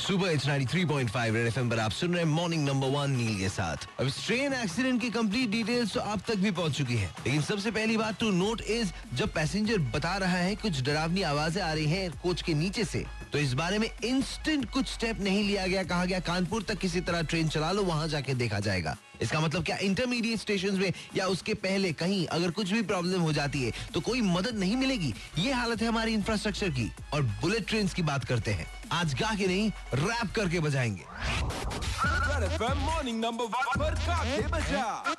सुबह it's 93.5 red FM पर आप सुन रहे हैं मॉर्निंग नंबर वन नील के साथ। अब ट्रेन एक्सीडेंट की कंप्लीट डिटेल्स तो आप तक भी पहुँच चुकी है। लेकिन सबसे पहली बात टू नोट इज़ जब पैसेंजर बता रहा है कुछ डरावनी आवाज़ें आ रही हैं कोच के नीचे से तो इस बारे में इंस्टेंट कुछ स्टेप नहीं लिया गया। कहा गया, कानपुर तक किसी तरह ट्रेन चला लो, वहाँ जाके देखा जाएगा। इसका मतलब क्या इंटरमीडिएट स्टेशन में या उसके पहले कहीं अगर कुछ भी प्रॉब्लम हो जाती है तो कोई मदद नहीं मिलेगी? ये हालत है हमारी इंफ्रास्ट्रक्चर की। और बुलेट ट्रेन की बात करते हैं। आज गा के नहीं रैप करके बजाएँगे। मॉर्निंग नंबर वन पर बजा।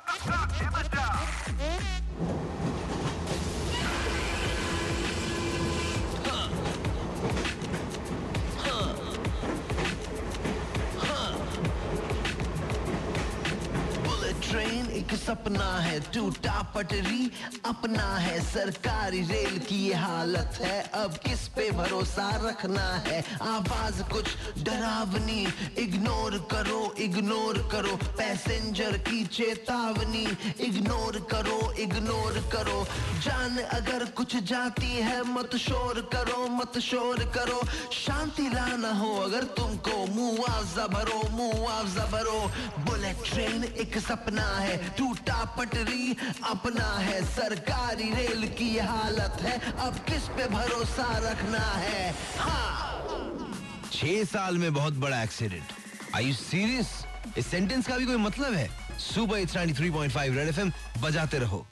ट्रेन एक सपना है टूटा पटरी, अपना है सरकारी रेल की ये हालत है। अब किस पे भरोसा रखना है? आवाज़ कुछ डरावनी इग्नोर करो इग्नोर करो। पैसेंजर की चेतावनी इग्नोर करो इग्नोर करो। जान अगर कुछ जाती है, मत शोर करो, मत शोर करो। शांति लाना हो अगर तुमको मुआवजा भरो मुआवजा भरो। बुलेट ट्रेन एक सपना है, टूटा पटरी अपना है, सरकारी रेल की हालत है, अब किस पे भरोसा रखना है? हाँ। छह साल में बहुत बड़ा एक्सीडेंट आई यू सीरियस इस सेंटेंस का भी कोई मतलब है? सुबह इट्स 93.5 रेड एफ़ एम बजाते रहो।